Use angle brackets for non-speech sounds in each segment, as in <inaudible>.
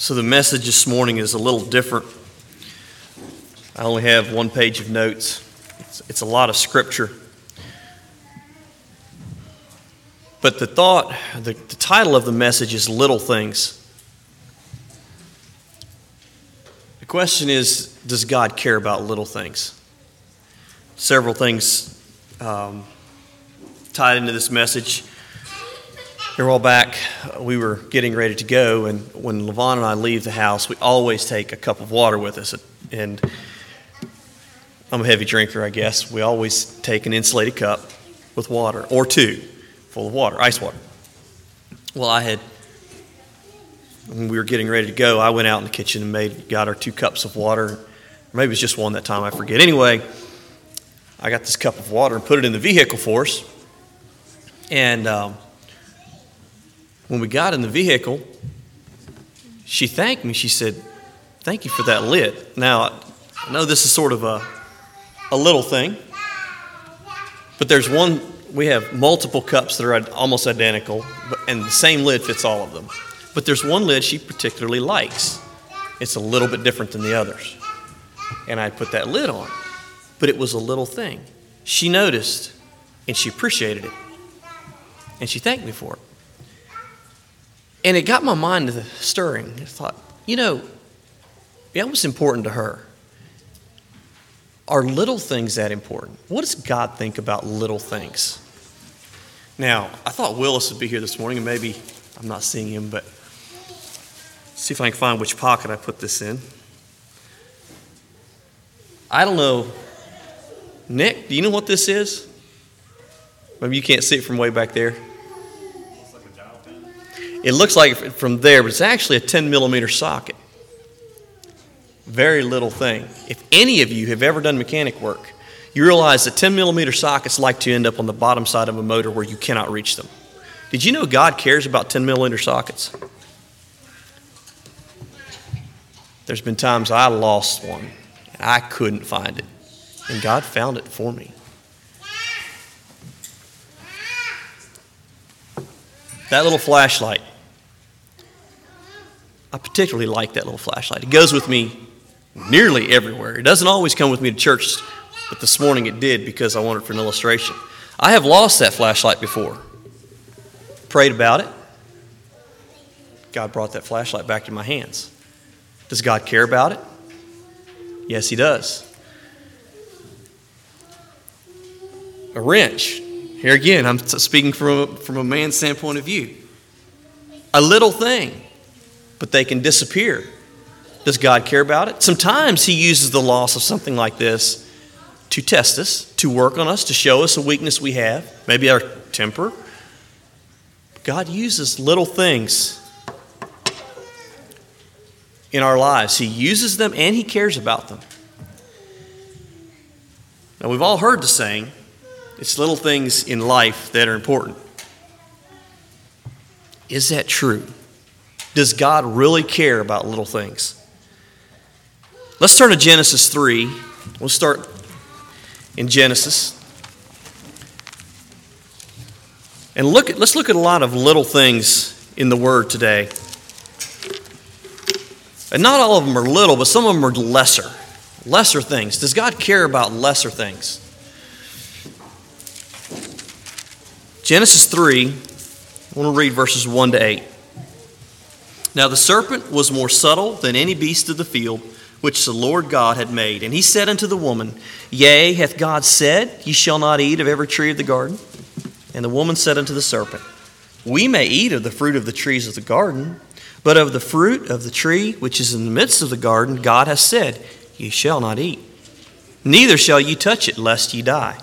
So the message this morning is a little different. I only have one page of notes, it's, it's, a lot of scripture. But the thought, the, the title of the message is Little Things. The question is Does God care about little things? Several things um, tied into this message. Here a while back, we were getting ready to go, and when Levon and I leave the house, we always take a cup of water with us. And I'm a heavy drinker, I guess. We always take an insulated cup with water, or two, full of water, ice water. Well, I had, when we were getting ready to go, I went out in the kitchen and made, got our two cups of water. Maybe it was just one that time, I forget. Anyway, I got this cup of water and put it in the vehicle for us. And um, when we got in the vehicle, she thanked me. She said, Thank you for that lid. Now, I know this is sort of a, a little thing, but there's one, we have multiple cups that are almost identical, and the same lid fits all of them. But there's one lid she particularly likes. It's a little bit different than the others. And I put that lid on, but it was a little thing. She noticed and she appreciated it. And she thanked me for it. And it got my mind stirring. I thought, you know, that was important to her. Are little things that important? What does God think about little things? Now, I thought Willis would be here this morning, and maybe I'm not seeing him, but see if I can find which pocket I put this in. I don't know. Nick, do you know what this is? Maybe you can't see it from way back there. It looks like from there, but it's actually a 10 millimeter socket. Very little thing. If any of you have ever done mechanic work, you realize that 10 millimeter sockets like to end up on the bottom side of a motor where you cannot reach them. Did you know God cares about 10 millimeter sockets? There's been times I lost one and I couldn't find it, and God found it for me. That little flashlight. I particularly like that little flashlight. It goes with me nearly everywhere. It doesn't always come with me to church, but this morning it did because I wanted for an illustration. I have lost that flashlight before. Prayed about it. God brought that flashlight back to my hands. Does God care about it? Yes, He does. A wrench. Here again, I'm speaking from a, from a man's standpoint of view. A little thing, but they can disappear. Does God care about it? Sometimes He uses the loss of something like this to test us, to work on us, to show us a weakness we have, maybe our temper. God uses little things in our lives. He uses them and He cares about them. Now, we've all heard the saying, it's little things in life that are important. Is that true? Does God really care about little things? Let's turn to Genesis 3. We'll start in Genesis. And look at, let's look at a lot of little things in the Word today. And not all of them are little, but some of them are lesser. Lesser things. Does God care about lesser things? Genesis 3, I want to read verses 1 to 8. Now the serpent was more subtle than any beast of the field which the Lord God had made. And he said unto the woman, Yea, hath God said, Ye shall not eat of every tree of the garden? And the woman said unto the serpent, We may eat of the fruit of the trees of the garden, but of the fruit of the tree which is in the midst of the garden, God hath said, Ye shall not eat. Neither shall ye touch it, lest ye die.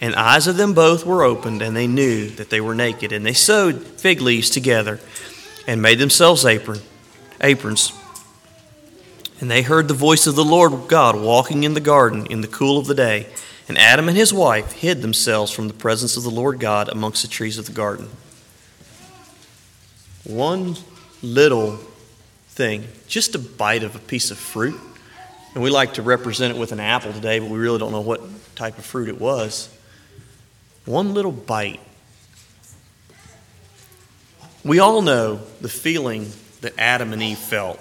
And eyes of them both were opened, and they knew that they were naked. And they sewed fig leaves together and made themselves apron, aprons. And they heard the voice of the Lord God walking in the garden in the cool of the day. And Adam and his wife hid themselves from the presence of the Lord God amongst the trees of the garden. One little thing, just a bite of a piece of fruit. And we like to represent it with an apple today, but we really don't know what type of fruit it was. One little bite. We all know the feeling that Adam and Eve felt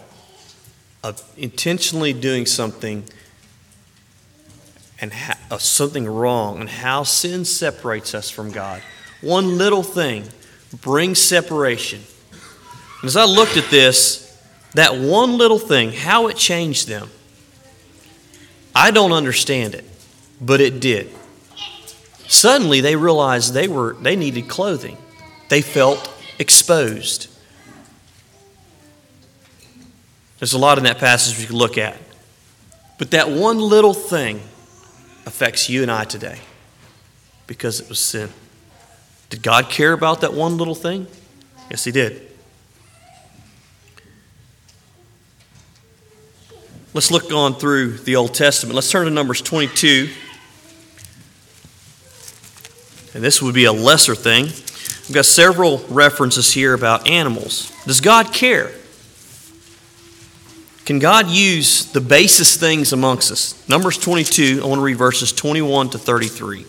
of intentionally doing something and ha- of something wrong and how sin separates us from God. One little thing brings separation. And as I looked at this, that one little thing, how it changed them, I don't understand it, but it did. Suddenly they realized they were they needed clothing. They felt exposed. There's a lot in that passage we could look at. But that one little thing affects you and I today because it was sin. Did God care about that one little thing? Yes, He did. Let's look on through the Old Testament. Let's turn to Numbers 22. And this would be a lesser thing. We've got several references here about animals. Does God care? Can God use the basest things amongst us? Numbers 22, I want to read verses 21 to 33.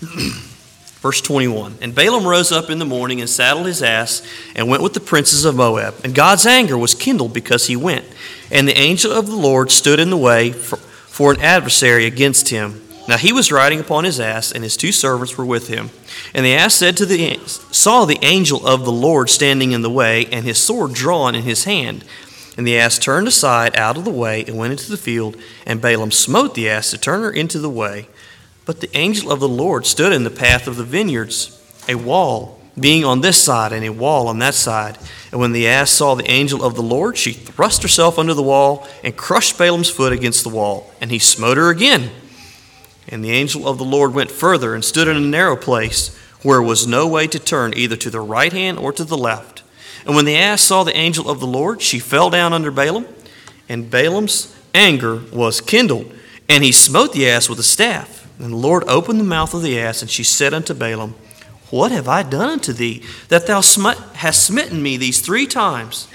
<clears throat> Verse 21 And Balaam rose up in the morning and saddled his ass and went with the princes of Moab. And God's anger was kindled because he went. And the angel of the Lord stood in the way for, for an adversary against him. Now he was riding upon his ass, and his two servants were with him. And the ass said to the saw the angel of the Lord standing in the way, and his sword drawn in his hand. And the ass turned aside out of the way and went into the field, and Balaam smote the ass to turn her into the way. But the angel of the Lord stood in the path of the vineyards, a wall being on this side and a wall on that side. And when the ass saw the angel of the Lord, she thrust herself under the wall and crushed Balaam's foot against the wall, and he smote her again. And the angel of the Lord went further and stood in a narrow place where was no way to turn either to the right hand or to the left. And when the ass saw the angel of the Lord, she fell down under Balaam, and Balaam's anger was kindled, and he smote the ass with a staff. And the Lord opened the mouth of the ass, and she said unto Balaam, What have I done unto thee, that thou hast smitten me these three times?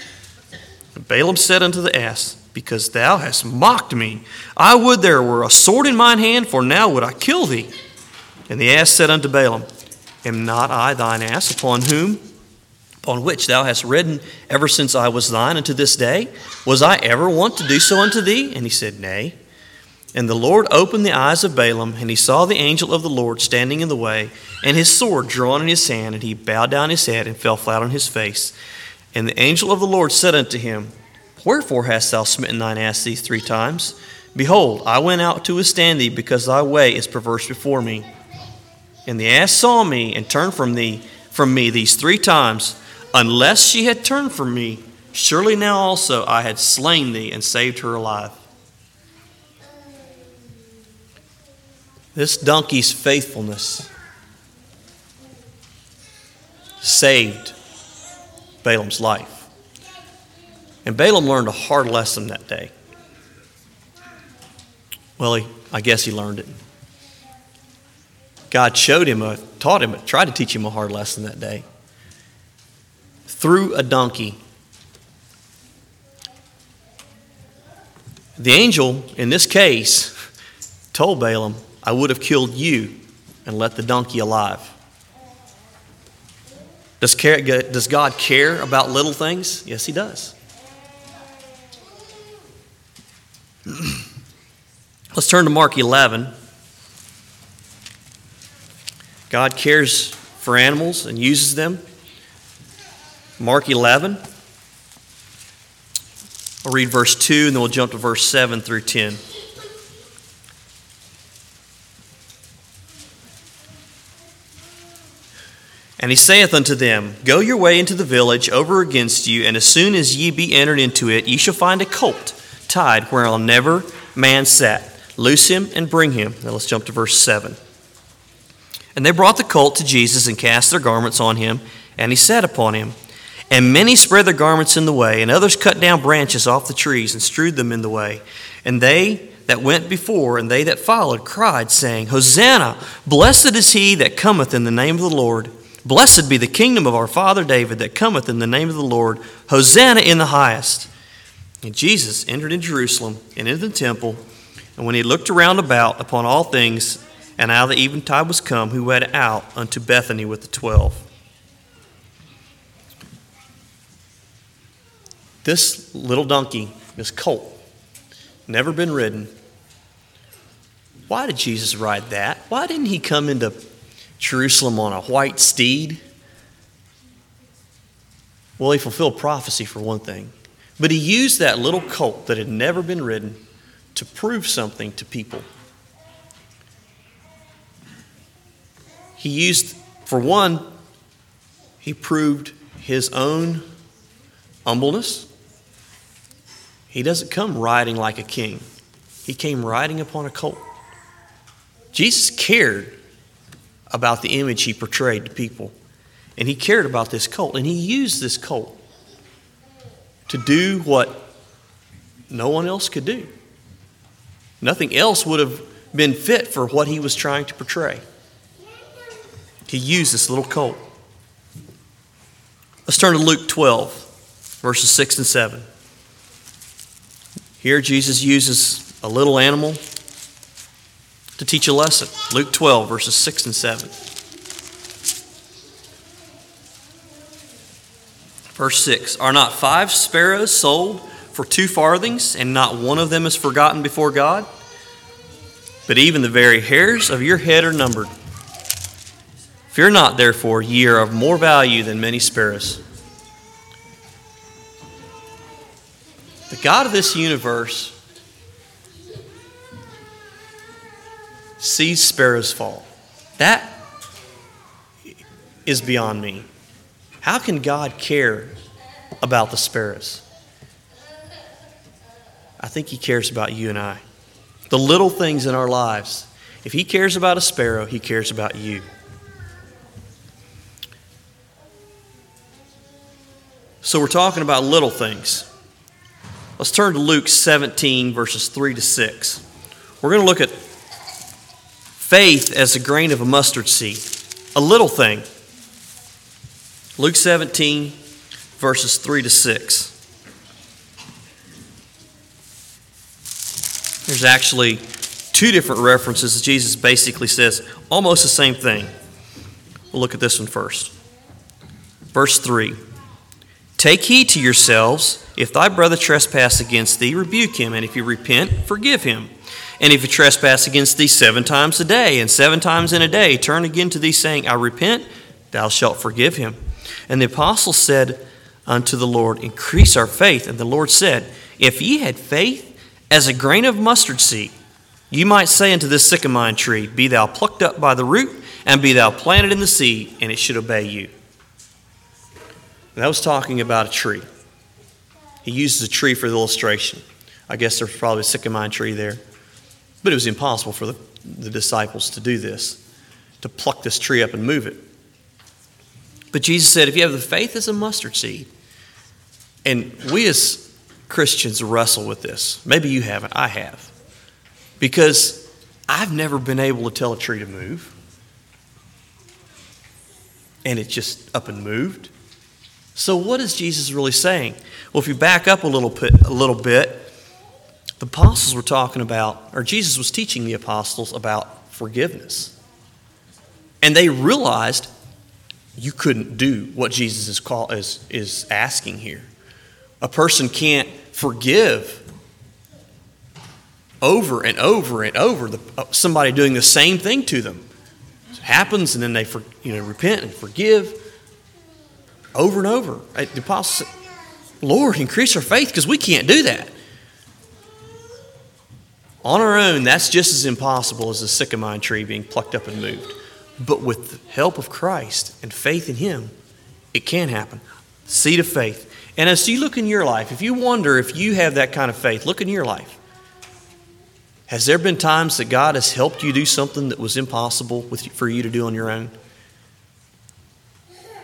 And Balaam said unto the ass, because thou hast mocked me. I would there were a sword in mine hand, for now would I kill thee. And the ass said unto Balaam, Am not I thine ass, upon whom, upon which thou hast ridden ever since I was thine unto this day? Was I ever wont to do so unto thee? And he said, Nay. And the Lord opened the eyes of Balaam, and he saw the angel of the Lord standing in the way, and his sword drawn in his hand, and he bowed down his head and fell flat on his face. And the angel of the Lord said unto him, Wherefore hast thou smitten thine ass these three times? Behold, I went out to withstand thee, because thy way is perverse before me. And the ass saw me and turned from thee from me these three times. Unless she had turned from me, surely now also I had slain thee and saved her alive. This donkey's faithfulness saved Balaam's life. And Balaam learned a hard lesson that day. Well, he, I guess he learned it. God showed him, a, taught him, tried to teach him a hard lesson that day. Through a donkey. The angel, in this case, told Balaam, I would have killed you and let the donkey alive. Does, does God care about little things? Yes, He does. <clears throat> Let's turn to Mark 11. God cares for animals and uses them. Mark 11. I'll read verse 2 and then we'll jump to verse 7 through 10. And he saith unto them, Go your way into the village over against you, and as soon as ye be entered into it, ye shall find a colt tied whereon never man sat. Loose him and bring him. Now let's jump to verse 7. And they brought the colt to Jesus and cast their garments on him, and he sat upon him. And many spread their garments in the way, and others cut down branches off the trees and strewed them in the way. And they that went before and they that followed cried, saying, Hosanna! Blessed is he that cometh in the name of the Lord. Blessed be the kingdom of our father David that cometh in the name of the Lord. Hosanna in the highest. And Jesus entered in Jerusalem and into the temple. And when he looked around about upon all things, and now the eventide was come, he went out unto Bethany with the twelve. This little donkey, this colt, never been ridden. Why did Jesus ride that? Why didn't he come into Jerusalem on a white steed? Well, he fulfilled prophecy for one thing. But he used that little colt that had never been ridden to prove something to people. He used, for one, he proved his own humbleness. He doesn't come riding like a king, he came riding upon a colt. Jesus cared about the image he portrayed to people, and he cared about this colt, and he used this colt to do what no one else could do. Nothing else would have been fit for what he was trying to portray. He used this little colt. Let's turn to Luke 12, verses 6 and 7. Here, Jesus uses a little animal to teach a lesson. Luke 12, verses 6 and 7. Verse 6 Are not five sparrows sold for two farthings, and not one of them is forgotten before God? But even the very hairs of your head are numbered. Fear not, therefore, ye are of more value than many sparrows. The God of this universe sees sparrows fall. That is beyond me. How can God care about the sparrows? I think He cares about you and I. The little things in our lives. If He cares about a sparrow, He cares about you. So we're talking about little things. Let's turn to Luke 17, verses 3 to 6. We're going to look at faith as a grain of a mustard seed, a little thing. Luke 17, verses 3 to 6. There's actually two different references. Jesus basically says almost the same thing. We'll look at this one first. Verse 3 Take heed to yourselves. If thy brother trespass against thee, rebuke him, and if he repent, forgive him. And if he trespass against thee seven times a day, and seven times in a day, turn again to thee, saying, I repent, thou shalt forgive him. And the apostle said unto the Lord, Increase our faith. And the Lord said, If ye had faith as a grain of mustard seed, you might say unto this sycamore tree, Be thou plucked up by the root, and be thou planted in the sea, and it should obey you. And that was talking about a tree. He uses a tree for the illustration. I guess there's probably a sycamore tree there. But it was impossible for the, the disciples to do this, to pluck this tree up and move it. But Jesus said, if you have the faith as a mustard seed, and we as Christians wrestle with this. Maybe you haven't, I have. Because I've never been able to tell a tree to move. And it just up and moved. So, what is Jesus really saying? Well, if you back up a little bit, a little bit, the apostles were talking about, or Jesus was teaching the apostles about forgiveness. And they realized you couldn't do what Jesus is, call, is, is asking here. A person can't forgive over and over and over the, uh, somebody doing the same thing to them. It happens, and then they for, you know, repent and forgive over and over. The apostle said, Lord, increase our faith because we can't do that. On our own, that's just as impossible as a sycamore tree being plucked up and moved. But with the help of Christ and faith in Him, it can happen. Seed of faith. And as you look in your life, if you wonder if you have that kind of faith, look in your life. Has there been times that God has helped you do something that was impossible for you to do on your own?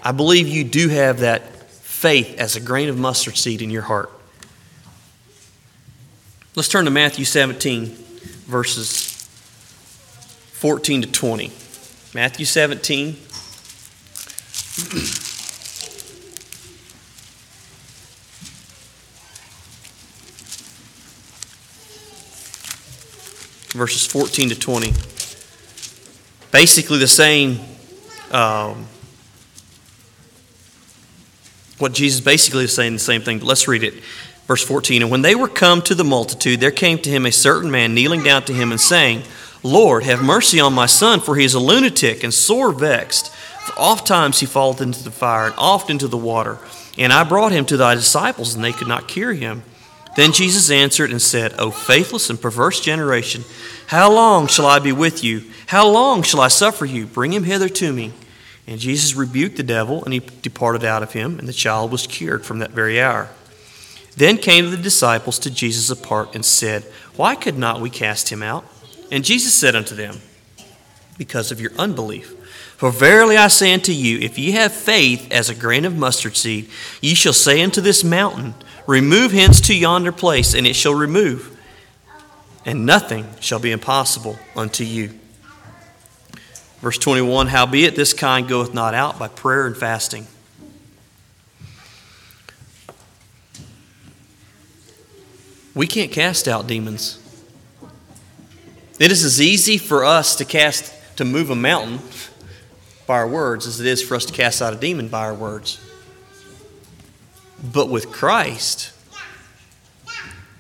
I believe you do have that faith as a grain of mustard seed in your heart? Let's turn to Matthew 17, verses 14 to 20. Matthew 17. verses 14 to 20. Basically, the same, um, what Jesus basically is saying, the same thing, but let's read it. Verse 14 And when they were come to the multitude, there came to him a certain man kneeling down to him and saying, Lord, have mercy on my son, for he is a lunatic and sore vexed. For oft times he falleth into the fire, and oft into the water. And I brought him to thy disciples, and they could not cure him. Then Jesus answered and said, O faithless and perverse generation, how long shall I be with you? How long shall I suffer you? Bring him hither to me. And Jesus rebuked the devil, and he departed out of him, and the child was cured from that very hour. Then came the disciples to Jesus apart and said, Why could not we cast him out? And Jesus said unto them, Because of your unbelief. For verily I say unto you, if ye have faith as a grain of mustard seed, ye shall say unto this mountain, Remove hence to yonder place, and it shall remove, and nothing shall be impossible unto you. Verse 21 Howbeit this kind goeth not out by prayer and fasting. We can't cast out demons. It is as easy for us to cast to move a mountain by our words as it is for us to cast out a demon by our words. But with Christ,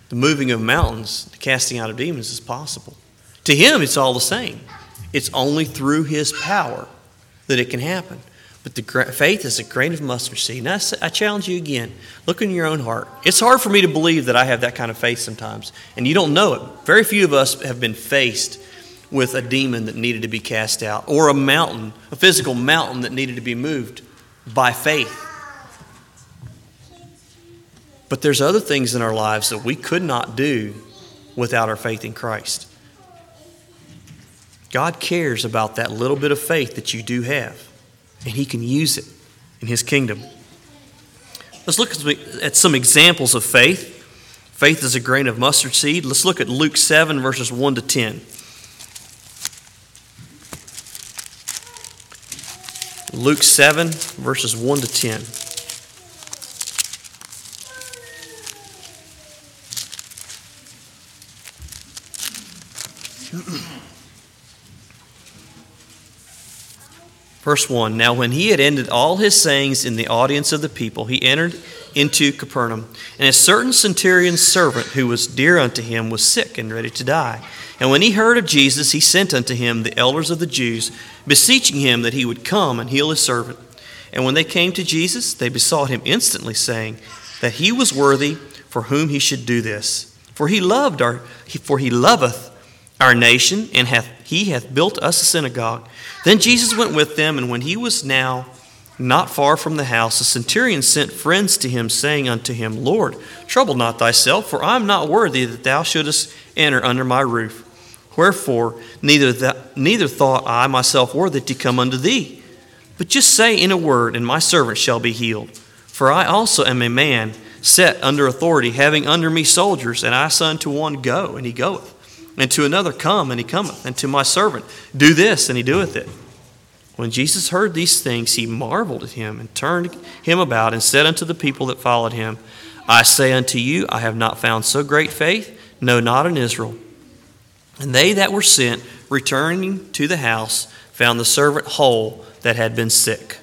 the moving of mountains, the casting out of demons is possible. To him, it's all the same. It's only through his power that it can happen. But the faith is a grain of mustard seed. I, I challenge you again look in your own heart. It's hard for me to believe that I have that kind of faith sometimes, and you don't know it. Very few of us have been faced with a demon that needed to be cast out, or a mountain, a physical mountain that needed to be moved by faith. But there's other things in our lives that we could not do without our faith in Christ. God cares about that little bit of faith that you do have, and He can use it in His kingdom. Let's look at some examples of faith. Faith is a grain of mustard seed. Let's look at Luke 7, verses 1 to 10. Luke 7, verses 1 to 10. Verse 1 Now, when he had ended all his sayings in the audience of the people, he entered into Capernaum. And a certain centurion's servant, who was dear unto him, was sick and ready to die. And when he heard of Jesus, he sent unto him the elders of the Jews, beseeching him that he would come and heal his servant. And when they came to Jesus, they besought him instantly, saying that he was worthy for whom he should do this. For he loved our, for he loveth our nation, and hath, he hath built us a synagogue. Then Jesus went with them, and when he was now not far from the house, a centurion sent friends to him, saying unto him, Lord, trouble not thyself, for I am not worthy that thou shouldest enter under my roof. Wherefore, neither, th- neither thought I myself worthy to come unto thee. But just say in a word, and my servant shall be healed. For I also am a man set under authority, having under me soldiers, and I say unto one, Go, and he goeth and to another, Come, and he cometh, and to my servant, Do this, and he doeth it. When Jesus heard these things, he marveled at him, and turned him about, and said unto the people that followed him, I say unto you, I have not found so great faith, no, not in Israel. And they that were sent, returning to the house, found the servant whole that had been sick.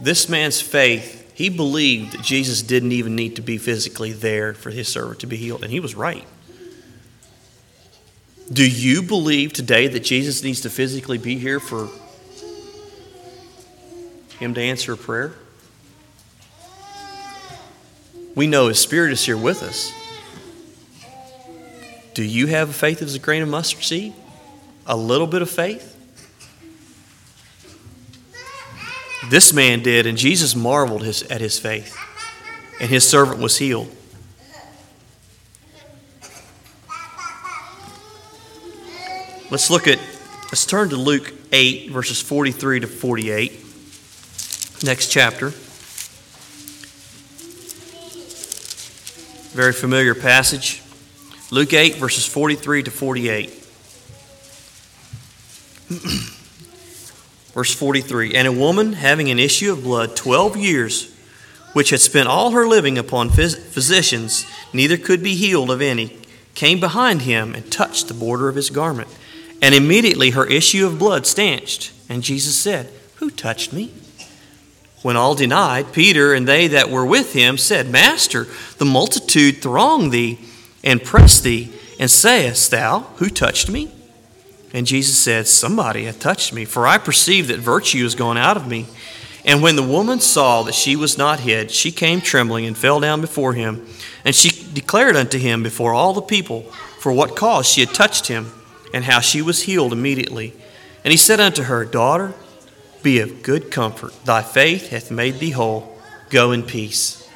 This man's faith he believed that Jesus didn't even need to be physically there for his servant to be healed, and he was right. Do you believe today that Jesus needs to physically be here for him to answer a prayer? We know his spirit is here with us. Do you have a faith as a grain of mustard seed? A little bit of faith? This man did, and Jesus marveled his, at his faith, and his servant was healed. Let's look at, let's turn to Luke 8, verses 43 to 48. Next chapter. Very familiar passage. Luke 8, verses 43 to 48. <clears throat> Verse 43 And a woman having an issue of blood 12 years, which had spent all her living upon phys- physicians, neither could be healed of any, came behind him and touched the border of his garment. And immediately her issue of blood stanched. And Jesus said, Who touched me? When all denied, Peter and they that were with him said, Master, the multitude throng thee and press thee, and sayest thou, Who touched me? And Jesus said, Somebody hath touched me, for I perceive that virtue is gone out of me. And when the woman saw that she was not hid, she came trembling and fell down before him. And she declared unto him before all the people for what cause she had touched him, and how she was healed immediately. And he said unto her, Daughter, be of good comfort. Thy faith hath made thee whole. Go in peace.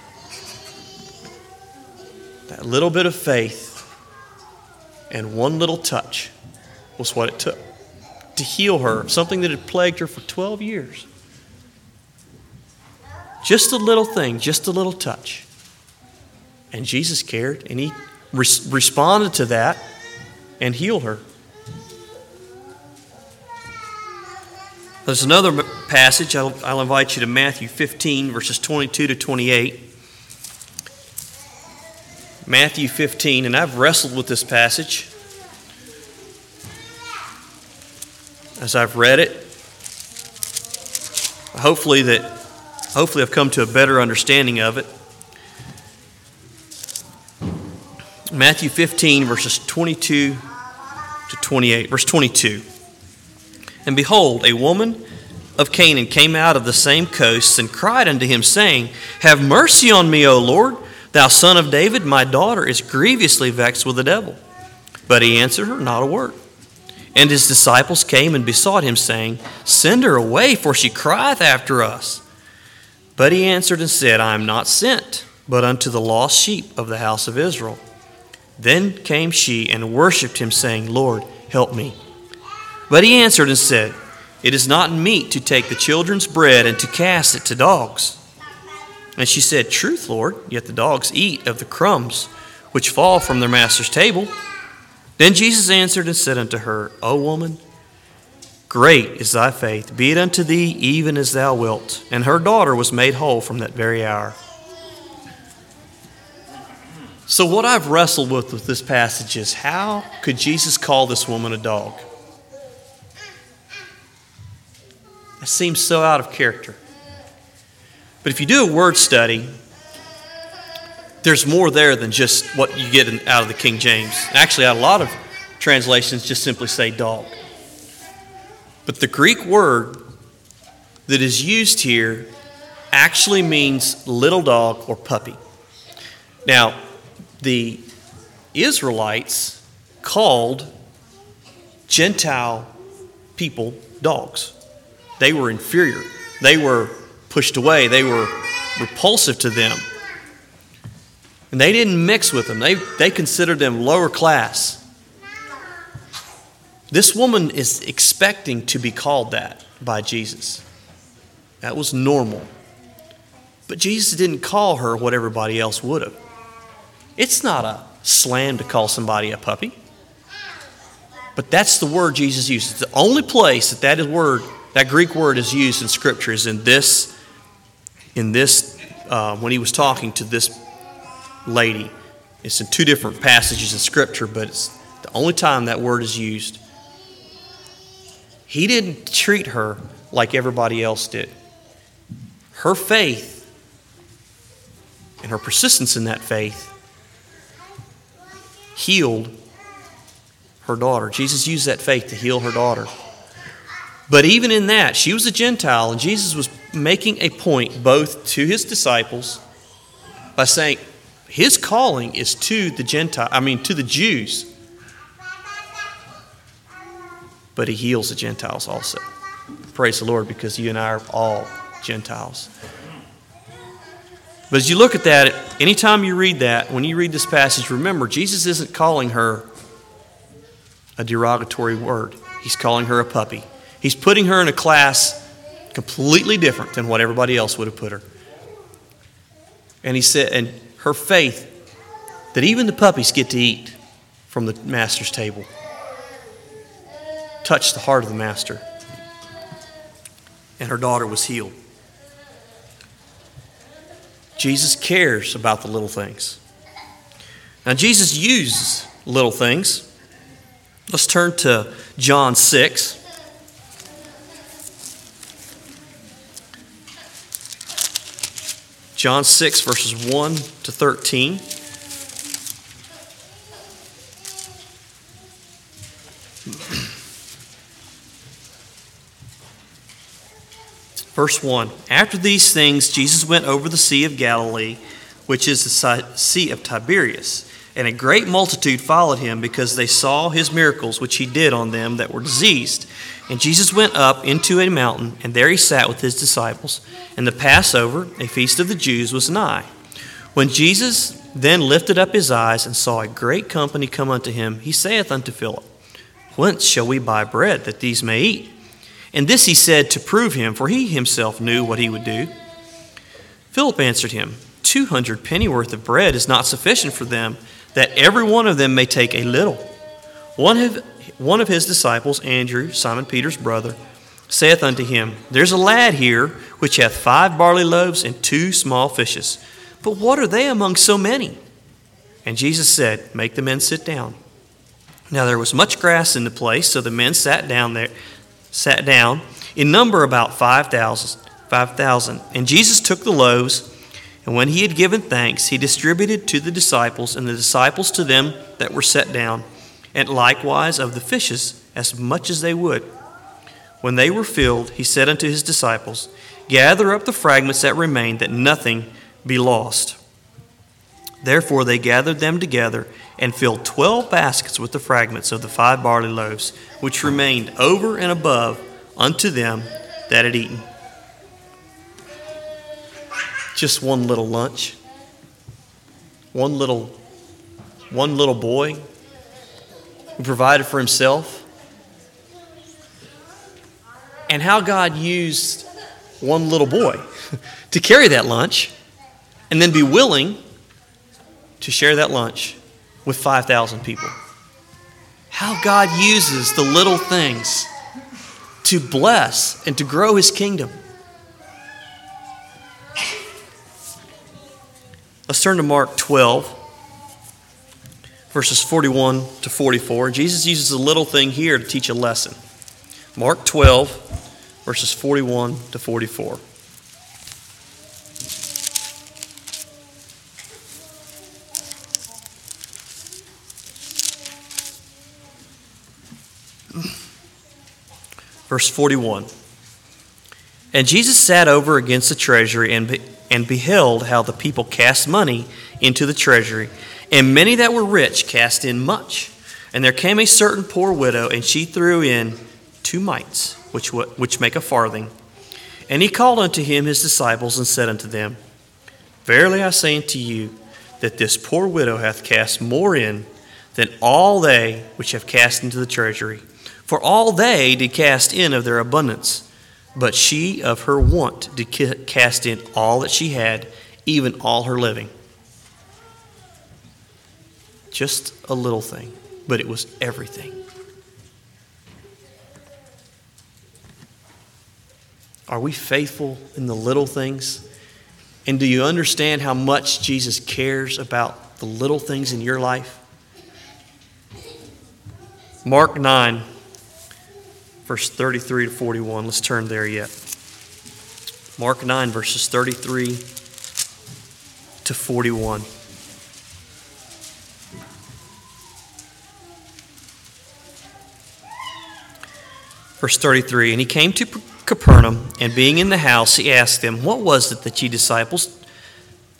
That little bit of faith and one little touch was what it took to heal her, something that had plagued her for 12 years. Just a little thing, just a little touch. And Jesus cared, and He res- responded to that and healed her. There's another passage. I'll, I'll, invite you to Matthew 15, verses 22 to 28. Matthew 15, and I've wrestled with this passage as I've read it. Hopefully that hopefully I've come to a better understanding of it. Matthew 15, verses 22 to 28. Verse 22. And behold, a woman of Canaan came out of the same coasts and cried unto him, saying, Have mercy on me, O Lord, thou son of David, my daughter is grievously vexed with the devil. But he answered her not a word. And his disciples came and besought him, saying, Send her away, for she crieth after us. But he answered and said, I am not sent, but unto the lost sheep of the house of Israel. Then came she and worshipped him, saying, Lord, help me. But he answered and said, It is not meet to take the children's bread and to cast it to dogs. And she said, Truth, Lord, yet the dogs eat of the crumbs which fall from their master's table. Then Jesus answered and said unto her, O woman, great is thy faith, be it unto thee even as thou wilt. And her daughter was made whole from that very hour. So, what I've wrestled with with this passage is how could Jesus call this woman a dog? That seems so out of character. But if you do a word study, there's more there than just what you get in, out of the King James. Actually, a lot of translations just simply say dog. But the Greek word that is used here actually means little dog or puppy. Now, the Israelites called Gentile people dogs. They were inferior. They were pushed away. They were repulsive to them. And they didn't mix with them, they, they considered them lower class. This woman is expecting to be called that by Jesus. That was normal. But Jesus didn't call her what everybody else would have. It's not a slam to call somebody a puppy. But that's the word Jesus uses. The only place that that word, that Greek word, is used in Scripture is in this, in this, uh, when he was talking to this lady. It's in two different passages in Scripture, but it's the only time that word is used. He didn't treat her like everybody else did. Her faith and her persistence in that faith healed her daughter. Jesus used that faith to heal her daughter. But even in that, she was a Gentile, and Jesus was making a point both to his disciples by saying his calling is to the Gentile, I mean to the Jews. But he heals the Gentiles also. Praise the Lord, because you and I are all Gentiles. But as you look at that, anytime you read that, when you read this passage, remember, Jesus isn't calling her a derogatory word. He's calling her a puppy. He's putting her in a class completely different than what everybody else would have put her. And he said, and her faith that even the puppies get to eat from the master's table touched the heart of the master. And her daughter was healed. Jesus cares about the little things. Now, Jesus uses little things. Let's turn to John 6. John 6, verses 1 to 13. Verse 1 After these things, Jesus went over the Sea of Galilee, which is the Sea of Tiberias. And a great multitude followed him because they saw his miracles which he did on them that were diseased. And Jesus went up into a mountain, and there he sat with his disciples. And the Passover, a feast of the Jews, was nigh. When Jesus then lifted up his eyes and saw a great company come unto him, he saith unto Philip, Whence shall we buy bread that these may eat? And this he said to prove him, for he himself knew what he would do. Philip answered him, Two hundred pennyworth of bread is not sufficient for them, that every one of them may take a little. One of, one of his disciples, Andrew, Simon Peter's brother, saith unto him, There's a lad here which hath five barley loaves and two small fishes. But what are they among so many? And Jesus said, Make the men sit down. Now there was much grass in the place, so the men sat down there sat down, in number about 5,000. 5,000. And Jesus took the loaves, and when he had given thanks, he distributed to the disciples, and the disciples to them that were set down, and likewise of the fishes, as much as they would. When they were filled, he said unto his disciples, Gather up the fragments that remain, that nothing be lost. Therefore they gathered them together and filled twelve baskets with the fragments of the five barley loaves, which remained over and above unto them that had eaten. Just one little lunch. One little one little boy who provided for himself. And how God used one little boy <laughs> to carry that lunch and then be willing to share that lunch with 5,000 people. How God uses the little things to bless and to grow his kingdom. Let's turn to Mark 12, verses 41 to 44. Jesus uses a little thing here to teach a lesson. Mark 12, verses 41 to 44. Verse 41. And Jesus sat over against the treasury and, and beheld how the people cast money into the treasury. And many that were rich cast in much. And there came a certain poor widow, and she threw in two mites, which, which make a farthing. And he called unto him his disciples and said unto them, Verily I say unto you, that this poor widow hath cast more in than all they which have cast into the treasury. For all they did cast in of their abundance, but she of her want did cast in all that she had, even all her living. Just a little thing, but it was everything. Are we faithful in the little things? And do you understand how much Jesus cares about the little things in your life? Mark 9 verse 33 to 41. Let's turn there yet. Mark 9, verses 33 to 41. Verse 33 And he came to Capernaum, and being in the house, he asked them, What was it that ye disciples,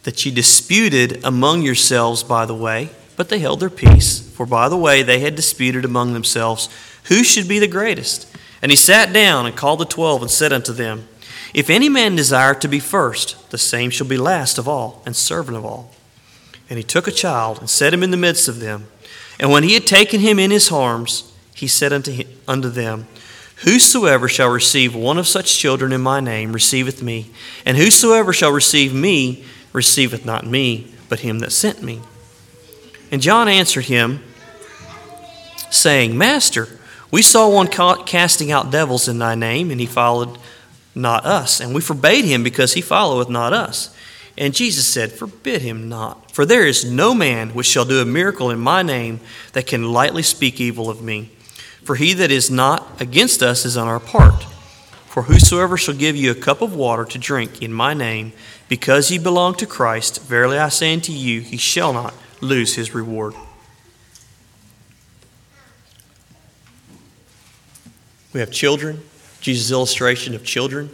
that ye disputed among yourselves by the way? But they held their peace, for by the way they had disputed among themselves who should be the greatest. And he sat down and called the twelve and said unto them, If any man desire to be first, the same shall be last of all and servant of all. And he took a child and set him in the midst of them. And when he had taken him in his arms, he said unto, him, unto them, Whosoever shall receive one of such children in my name receiveth me, and whosoever shall receive me receiveth not me, but him that sent me. And John answered him, saying, Master, we saw one casting out devils in thy name, and he followed not us. And we forbade him because he followeth not us. And Jesus said, Forbid him not. For there is no man which shall do a miracle in my name that can lightly speak evil of me. For he that is not against us is on our part. For whosoever shall give you a cup of water to drink in my name, because ye belong to Christ, verily I say unto you, he shall not lose his reward. We have children, Jesus' illustration of children,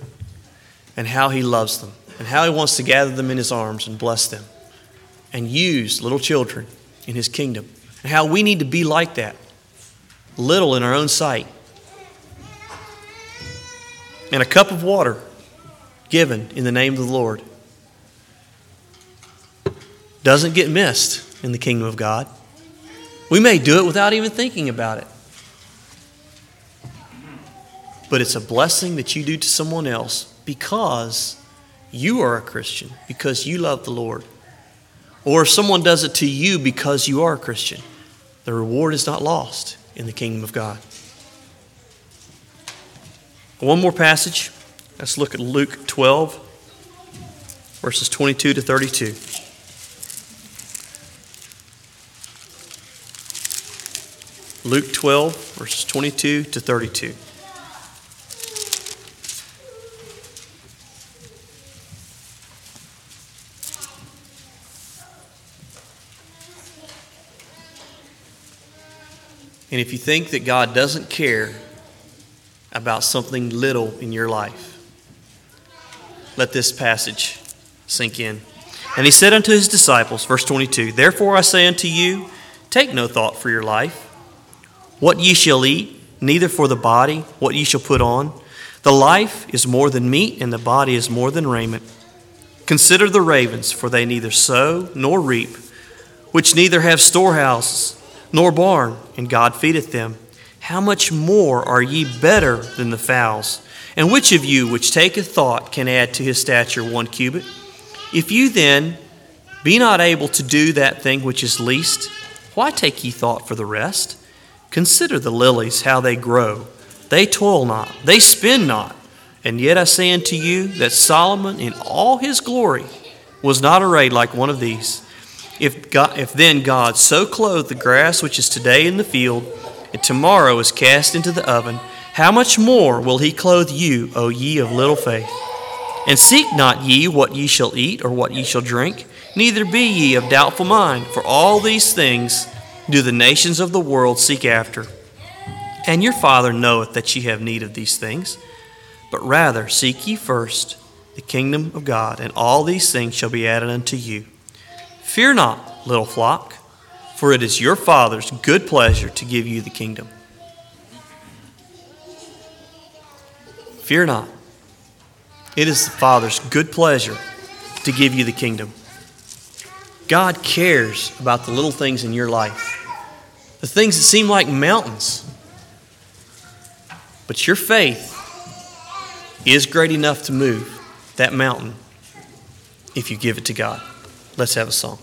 and how he loves them, and how he wants to gather them in his arms and bless them, and use little children in his kingdom, and how we need to be like that little in our own sight. And a cup of water given in the name of the Lord doesn't get missed in the kingdom of God. We may do it without even thinking about it. But it's a blessing that you do to someone else because you are a Christian, because you love the Lord. Or if someone does it to you because you are a Christian, the reward is not lost in the kingdom of God. One more passage. Let's look at Luke 12, verses 22 to 32. Luke 12, verses 22 to 32. And if you think that God doesn't care about something little in your life, let this passage sink in. And he said unto his disciples, verse 22 Therefore I say unto you, take no thought for your life, what ye shall eat, neither for the body, what ye shall put on. The life is more than meat, and the body is more than raiment. Consider the ravens, for they neither sow nor reap, which neither have storehouses nor barn, and God feedeth them. How much more are ye better than the fowls? And which of you which taketh thought can add to his stature one cubit? If you then be not able to do that thing which is least, why take ye thought for the rest? Consider the lilies, how they grow. They toil not, they spin not. And yet I say unto you that Solomon in all his glory was not arrayed like one of these. If, God, if then God so clothed the grass which is today in the field, and tomorrow is cast into the oven, how much more will he clothe you, O ye of little faith? And seek not ye what ye shall eat or what ye shall drink, neither be ye of doubtful mind, for all these things do the nations of the world seek after. And your Father knoweth that ye have need of these things. But rather seek ye first the kingdom of God, and all these things shall be added unto you. Fear not, little flock, for it is your Father's good pleasure to give you the kingdom. Fear not. It is the Father's good pleasure to give you the kingdom. God cares about the little things in your life, the things that seem like mountains. But your faith is great enough to move that mountain if you give it to God. Let's have a song.